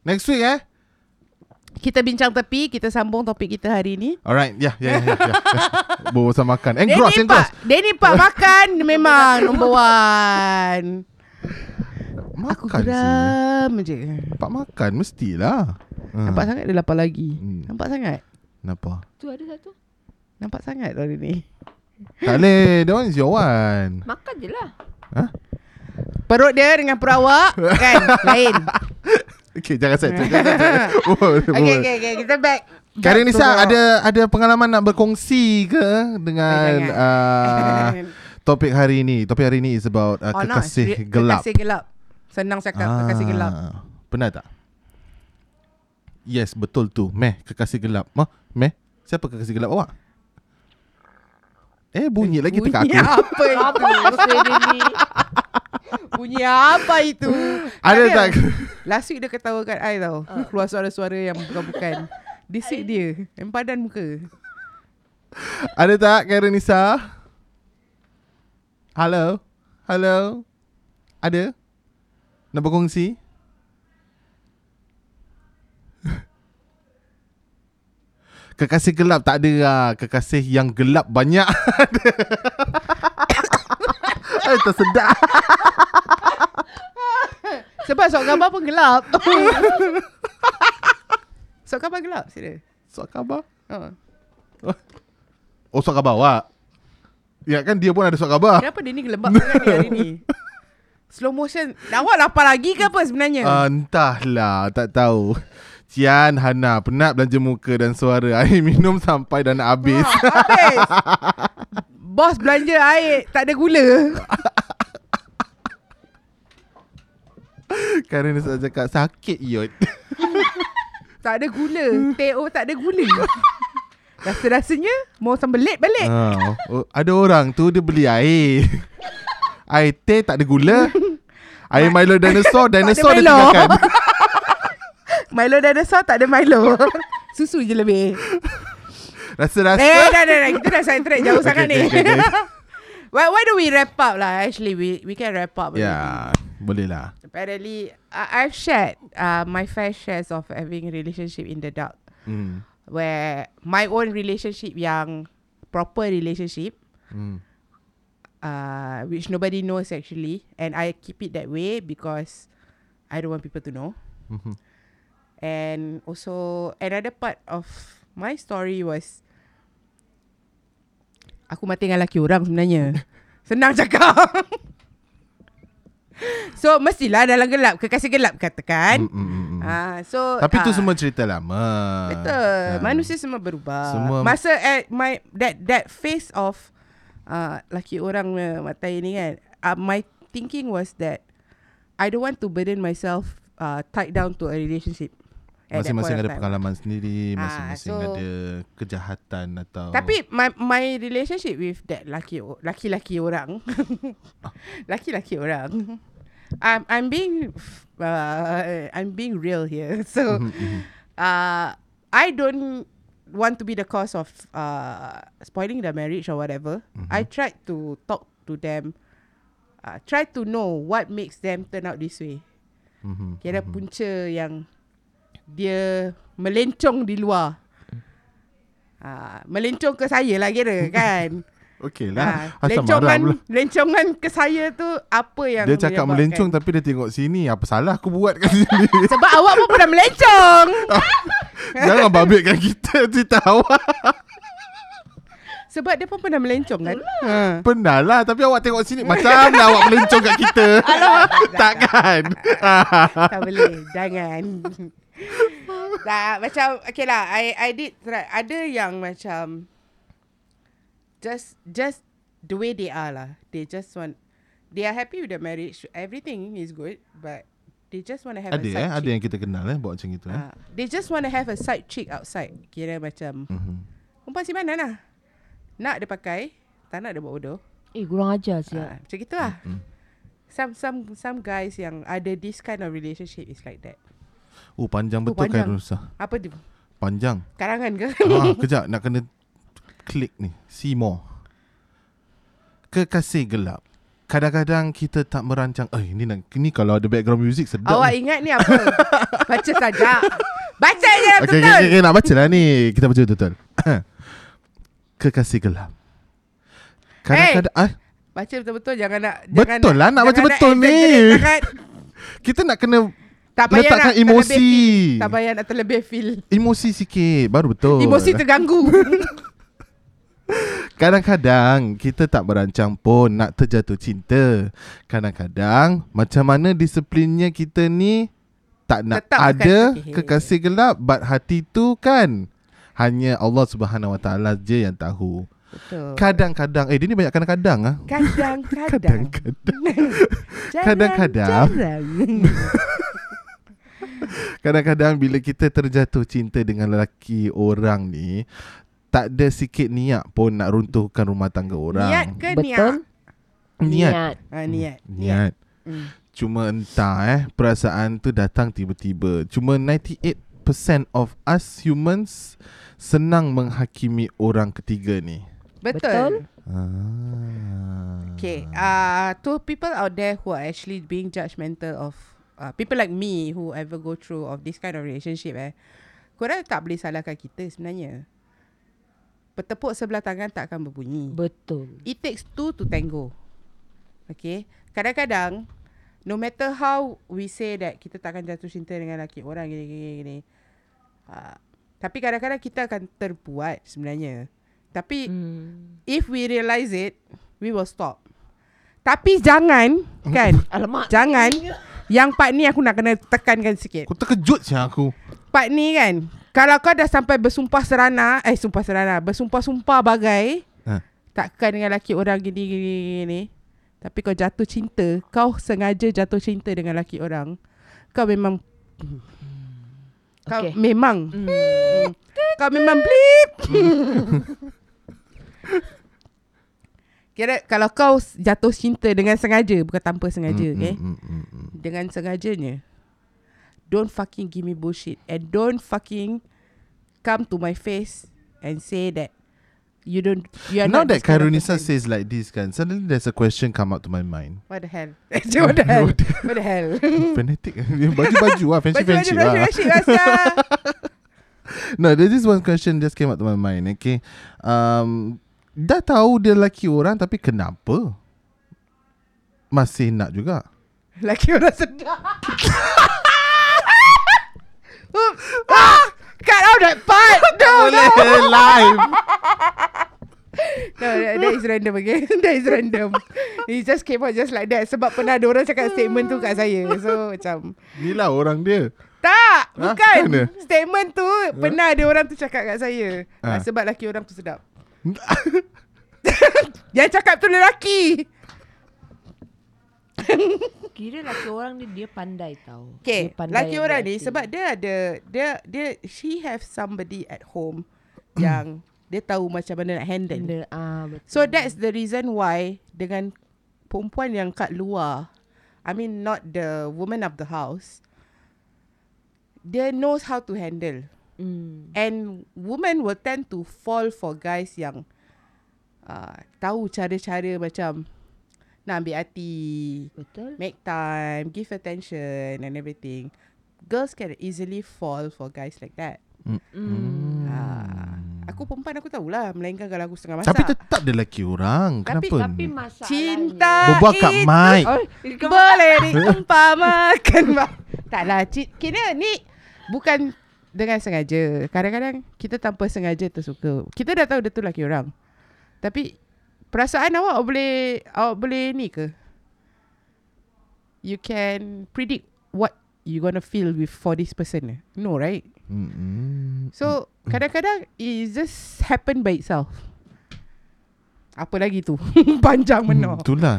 Next week eh Kita bincang tepi, kita sambung topik kita hari ni. Alright Ya ya ya, ya, ya. <laughs> Bawa pasal makan Denny Engross engross Pak, Denny Pak <laughs> makan memang number one. Aku Makan sih geram je. Pak makan mestilah uh. Nampak sangat dia lapar lagi. Hmm. Nampak sangat. Kenapa Tu ada satu. Nampak sangat hari ni. Tak boleh That one is your one Makan je lah. Perut dia dengan perut awak kan <laughs> lain. Okay jangan set Jangan set <laughs> oh, Okay, okay, okay. Kita back. To Nisa ada ada pengalaman nak berkongsi ke dengan uh, topik hari ini? Topik hari ini is about uh, Oh, no, kekasih re- gelap. Kekasih gelap. Senang cakap kekasih gelap. Benar tak? Yes, betul tu. Meh, kekasih gelap. Mah, meh. Siapa kekasih gelap awak? Eh, bunyi lagi Bunyi tekak aku. apa itu? Apa? <laughs> Bunyi apa itu? Ada Dia- tak? Last week dia ketawakan I tau. Ah. Keluar suara-suara yang bukan-bukan. This week dia. Yang padan muka. Ada tak Karen Nisa? Hello? Hello? Ada? Nak berkongsi? Kekasih gelap tak ada lah Kekasih yang gelap banyak <laughs> Eh tersedak <laughs> Sebab sok gambar pun gelap. sok gambar gelap. Serius. Sok khabar Oh. Oh sok khabar awak Ya kan dia pun ada sok khabar Kenapa dia ni sangat ni hari ni? <laughs> Slow motion. Awak lapar lagi ke apa sebenarnya? uh, Entahlah Tak tahu Cian Hana Penat belanja muka dan suara Air minum sampai dah nak habis Ha, habis. <laughs> Bos belanja air tak ada gula. Kerana saya cakap sakit iot <laughs> Tak ada gula. TO tak ada gula. Rasa-rasanya mau sambelit balik. oh, Ada orang tu dia beli air Air teh tak ada gula Air Milo dinosaur <laughs> Dinosaur dia tinggalkan <laughs> Milo dinosaur tak ada Milo. Susu je lebih. Rasa-rasa Eh, dah, dah, dah. Kita dah side track jauh <laughs> Okay, sangat okay, ni. okay, okay. <laughs> why, why do we wrap up lah? Actually, we we can wrap up. Already. Boleh lah Apparently, I, I've shared uh, my fair shares of having relationship in the dark. hmm. Where my own relationship yang proper relationship, Hmm. uh, which nobody knows actually, and I keep it that way because I don't want people to know. Mhm. And also another part of my story was aku mati dengan lelaki orang sebenarnya. Senang cakap. <laughs> so mestilah dalam gelap kekasih gelap katakan. Mm, mm, mm. Ah so Tapi tu ah, semua cerita lama betul. Ah. Manusia semua berubah. Semua- Masa at my that that phase of uh, laki orang punya mata ini kan, uh, my thinking was that I don't want to burden myself uh, tied down to a relationship. Masing-masing ada pengalaman sendiri Ah, Masing-masing so- ada kejahatan atau Tapi my my relationship with that laki laki-laki orang, <laughs> laki-laki orang, I'm I'm being uh, I'm being real here. <laughs> So Mhm, mhm. uh, I don't want to be the cause of uh, spoiling the marriage or whatever. Mhm. I tried to talk to them, uh, try to know what makes them turn out this way. Mhm, Kira mhm. punca yang dia melencong di luar. Uh, melencong ke saya lah kira <laughs> kan. Okey Ah, lah marah lencongan, lencongan ke saya tu apa yang Dia cakap melencong Tapi dia tengok sini Apa salah aku buat kat sini? <laughs> Sebab awak pun pernah melencong. <laughs> Jangan babitkan kita Cerita awak Sebab dia pun pernah melencong kan? Ha. Pernah lah Tapi awak tengok sini Macam lah awak melencong kat kita. Takkan? Tak boleh Jangan Tak Macam Okay lah I, I did try. Ada yang macam Just Just The way they are lah. They just want They are happy with the marriage. Everything is good But They just want to have Ada a side eh Ada chick. yang kita kenal eh? Buat macam itu eh? Ah, They just want to have a side chick outside. Kira macam Mhm. Perempuan si mana lah. Nak dia pakai Tak nak dia buat bodoh. Eh kurang ajar siap. Macam gitu lah Mm. Some some some guys yang ada this kind of relationship is like that. Oh panjang Oh, betul kan panjang. Rusa Apa tu? Panjang Karangan ke? ah, <laughs> Kejap nak kena Klik ni See more Kekasih gelap Kadang-kadang kita tak merancang Eh ni, nak, ni kalau ada background music sedap Awak ni. ingat ni apa? <laughs> Baca saja. Baca je lah Okay, betul. okay, okay, nak baca lah ni Kita baca betul-betul <coughs> Kekasih gelap Kadang-kadang ah, Baca betul-betul jangan nak Betul jangan lah, nak baca betul ni. exaggerate sangat. <laughs> Kita nak kena Tak payah Letakkan nak emosi. terlebih feel. Tak payah nak terlebih feel. Emosi sikit Baru betul Emosi terganggu. <laughs> Kadang-kadang kita tak merancang pun nak terjatuh cinta. Kadang-kadang macam mana disiplinnya kita ni tak nak Tetap ada kekasih gelap but hati tu kan hanya Allah Subhanahu Wa Taala je yang tahu. betul. Kadang-kadang eh dia ni banyak kadang-kadang ah. Kadang-kadang. <laughs> Kadang-kadang. <laughs> Jarang-jarang. Kadang-kadang bila kita terjatuh cinta dengan lelaki orang ni tak ada sikit niat pun nak runtuhkan rumah tangga orang. Niat ke Betul. niat? Niat. Ah, niat. Niat. Hmm. Cuma entah eh Perasaan tu datang tiba-tiba Cuma 98% of us humans Senang menghakimi orang ketiga ni Betul. Betul. ah. Okay, uh, to people out there who are actually being judgmental of uh, people like me who ever go through of this kind of relationship eh, korang tak boleh salahkan kita sebenarnya. Bertepuk sebelah tangan tak akan berbunyi. Betul. It takes two to tango. Okay, kadang-kadang no matter how we say that kita tak akan jatuh cinta dengan lelaki orang gini gini gini. Uh, tapi kadang-kadang kita akan terbuat sebenarnya. Tapi Hmm. if we realise it, we will stop. Tapi jangan kan, Alamak. jangan <laughs> yang part ni aku nak kena tekankan sikit. Aku terkejut siang aku Part ni kan, kalau kau dah sampai bersumpah serana, eh sumpah serana, bersumpah-sumpah bagai, Ha. takkan dengan lelaki orang gini gini gini. Tapi kau jatuh cinta, kau sengaja jatuh cinta dengan lelaki orang. Kau memang kau Okay. memang Hmm. kau memang blip. <laughs> Kira kalau kau jatuh cinta dengan sengaja bukan tanpa sengaja, Mm, okay? mm, mm, mm, mm. Dengan sengajanya. Don't fucking give me bullshit and don't fucking come to my face and say that you don't you are Now not that this kind of Kairunisa says like this kan Suddenly there's a question come up to my mind What the hell? <laughs> <laughs> what the hell? what the hell? Fanatic <laughs> Baju-baju lah Fancy-fancy Baju-baju lah friendship Asya. No, there's this one question just came up to my mind. Okay, um, dah tahu dia lelaki orang tapi kenapa masih nak juga? Laki orang sedap. <laughs> Ah, cut out that part. <laughs> No, no. Boleh live. No, that, that is random again. <laughs> that is random. It just came out just like that. Sebab pernah ada orang cakap statement tu kat saya. So macam Ni lah orang dia. tak, Ha? bukan. Mana? Statement tu pernah ada orang tu cakap kat saya. Ha. Sebab laki orang tu sedap. <laughs> Yang cakap tu lelaki. <laughs> Kira laki orang ni dia pandai tau. Okay, Dia pandai laki ambil orang ni sebab dia ada dia dia she have somebody at home <coughs> yang dia tahu macam mana nak handle. Benda, ah, betul. So that's the reason why dengan perempuan yang kat luar, I mean not the woman of the house, dia knows how to handle. Hmm. And women will tend to fall for guys yang uh, tahu cara-cara macam nak ambil hati, Betul. make time, give attention and everything. Girls can easily fall for guys like that. Hmm. Ah, aku perempuan aku tahulah melainkan kalau aku setengah masak. Tapi tetap dia lelaki orang. Tapi- Kenapa? Tapi ni? masalahnya. Cinta Berbual kat itu mic. Oh, Boleh diumpamakan ma- <laughs> Taklah Kira ni Bukan Dengan sengaja Kadang-kadang Kita tanpa sengaja tersuka Kita dah tahu dia tu lelaki orang Tapi perasaan awak boleh awak boleh ni ke? You can predict what you gonna feel with for this person. No, right? Mm-mm. So kadang-kadang it just happen by itself. Apa lagi tu? <laughs> Panjang Hmm, benar. itulah.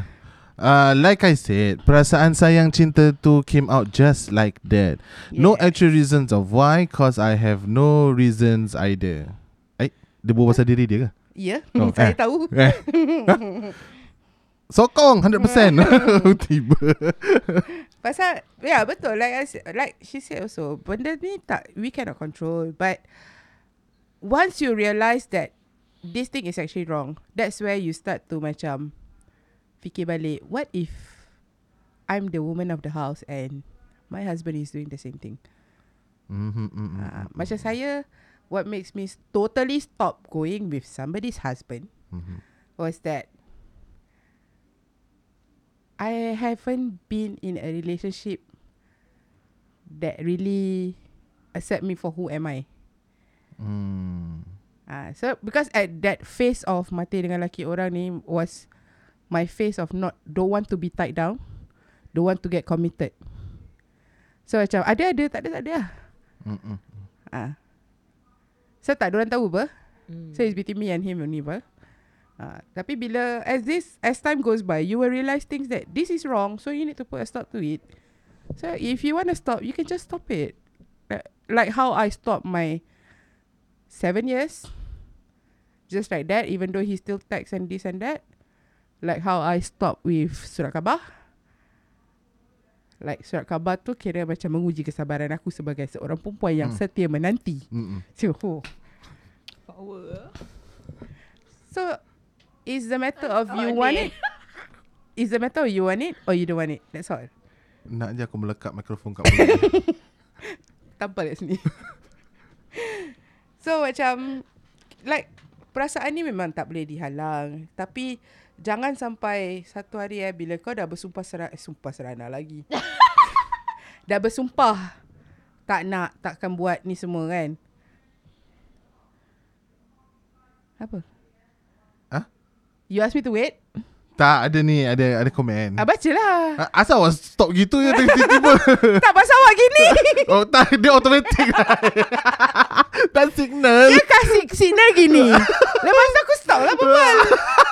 Uh, like I said, perasaan sayang cinta tu came out just like that. No Yeah. actual reasons of why, cause I have no reasons either. Eh, dia berbual pasal diri dia ke? Ya, Oh, <laughs> saya eh. tahu. <laughs> Eh. <laughs> Sokong 100%. Tiba. Pasal yeah betul like I like she said also benda ni tak we cannot control but once you realise that this thing is actually wrong that's where you start to macam fikir balik what if I'm the woman of the house and my husband is doing the same thing Mhm, mhm, uh, mhm, macam saya what makes me totally stop going with somebody's husband mhm. was that I haven't been in a relationship that really accept me for who am I. Hmm. Ah, so because at that phase of mati dengan lelaki orang ni was my phase of not don't want to be tied down, don't want to get committed. So macam ada ada tak ada tak ada lah. Mm-mm. Ah. So tak ada orang tahu apa. Hmm. So it's between me and him only apa. Uh, tapi bila as this as time goes by, you will realise things that this is wrong, so you need to put a stop to it. So if you want to stop, you can just stop it. Like, like how I stopped my seven years, just like that. Even though he still texts and this and that, like how I stopped with surat khabar. Like surat khabar tu kira macam menguji kesabaran aku sebagai seorang perempuan yang Hmm. setia menanti. Mm-mm. <laughs> So, oh. Power. So, it's the matter of you want it. It's the matter of you want it or you don't want it. That's all. Nak je aku melekat mikrofon kat mulut. <laughs> Tampal kat sini. <laughs> so, macam, like, perasaan ni memang tak boleh dihalang. Tapi, jangan sampai satu hari eh, bila kau dah bersumpah serana, eh, sumpah serana lagi. <laughs> dah bersumpah tak nak, takkan buat ni semua kan. Apa? Hah? You ask me to wait? Tak ada ni ada ada komen. Ah, bacalah. Ah, Asal awak stop gitu je tiba-tiba. <laughs> tak pasal awak gini. <laughs> oh tak dia automatic. <laughs> tak signal. Dia kasih signal gini. Lepas tu aku stop lah berbual.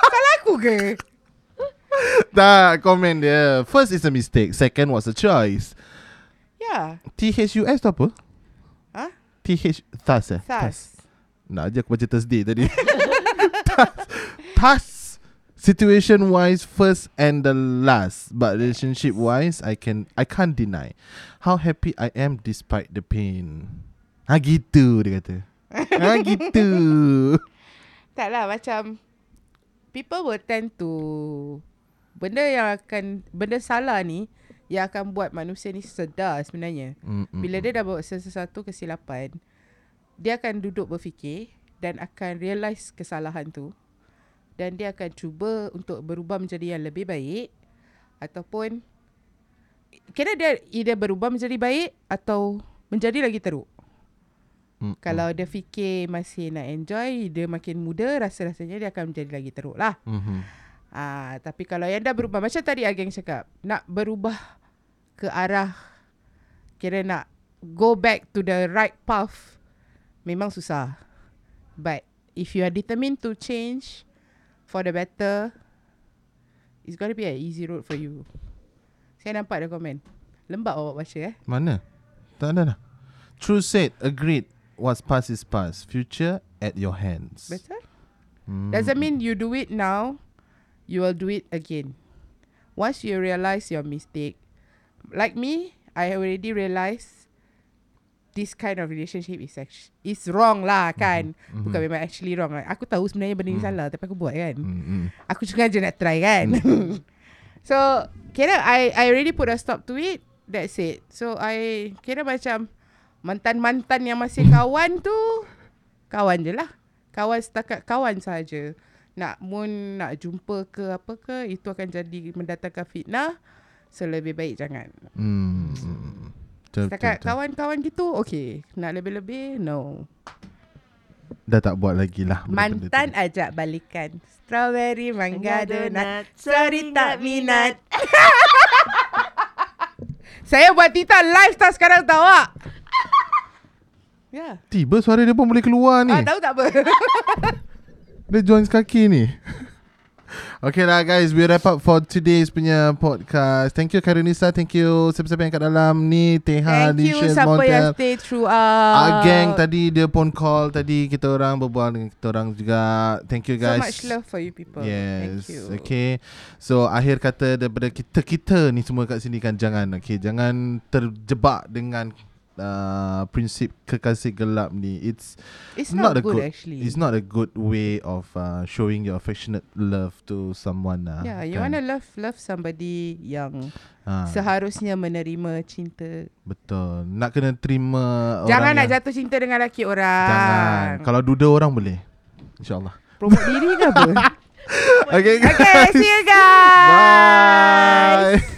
Salah aku ke? Tak komen dia. First is a mistake, second was a choice. Ya. THUS tu apa? Ha? TH thus eh? Thus. Nak je aku baca Thursday tadi. thus, thus situation wise first and the last but relationship wise I can I can't deny how happy I am despite the pain. Ha gitu dia kata. Ha <laughs> gitu. Tak lah macam people will tend to benda yang akan benda salah ni yang akan buat manusia ni sedar sebenarnya. Mm, mm, Bila dia dah buat sesuatu kesilapan, dia akan duduk berfikir dan akan realise kesalahan tu dan dia akan cuba untuk berubah menjadi yang lebih baik ataupun kira dia either berubah menjadi baik atau menjadi lagi teruk. mm, Kalau dia fikir masih nak enjoy, dia makin muda, rasa-rasanya dia akan menjadi lagi teruk lah. mm, mhm. Ah, tapi kalau yang dah berubah macam tadi Ageng cakap, nak berubah ke arah kira nak go back to the right path memang susah. But if you are determined to change for the better, it's gonna be an easy road for you. Saya nampak ada komen. Lembab awak baca eh. Mana? Tak ada dah. True said, agreed. What's past is past. Future at your hands. Betul? Mm. Doesn't mean you do it now, you will do it again. Once you realize your mistake, like me, I already realized this kind of relationship is actually is wrong lah kan. Mhm. Bukan memang actually wrong. Aku tahu sebenarnya benda ni Mhm. salah tapi aku buat kan. Mm, mm. Aku sengaja nak try kan. <laughs> so, kira I I already put a stop to it. That's it. So, I kira macam mantan-mantan yang masih <laughs> kawan tu, kawan je lah. Kawan setakat kawan saja. Nak mun nak jumpa ke apa ke, itu akan jadi mendatangkan fitnah. So, lebih baik jangan. Mm, mm. Betul, Setakat betul, kawan-kawan gitu, okay. Nak lebih-lebih, no. dah tak buat lagi lah benda-benda tu. Mantan ajak balikan. Strawberry, mangga, donut. Sorry tak minat. <laughs> Saya buat Tita live tak sekarang tahu tak? <laughs> Ya. Tiba suara dia pun boleh keluar ni Ah, tahu tak apa? <laughs> Dia join sekaki ni Okay lah guys We wrap up for today's punya podcast Thank you Karinisa Thank you Siapa-siapa yang kat dalam ni Teha Thank you siapa Montel. yang stay throughout. Ah, gang tadi dia pun call tadi kita orang berbual dengan kita orang juga. Thank you So guys. much love for you people. Yes. Thank you. Okay. So akhir kata daripada kita kita ni semua kat sini kan jangan okay jangan terjebak dengan uh, prinsip kekasih gelap ni. It's It's not, not, a good, good actually. It's not a good way of uh, showing your affectionate love to someone lah. Yeah, you kan? wanna love love somebody yang ha, seharusnya menerima cinta. betul. Nak kena terima Jangan orang nak yang, jatuh cinta dengan lelaki orang. Jangan. Kalau duda orang boleh. InsyaAllah. promote diri ke apa? <laughs> Okay. okay, see you guys. Bye.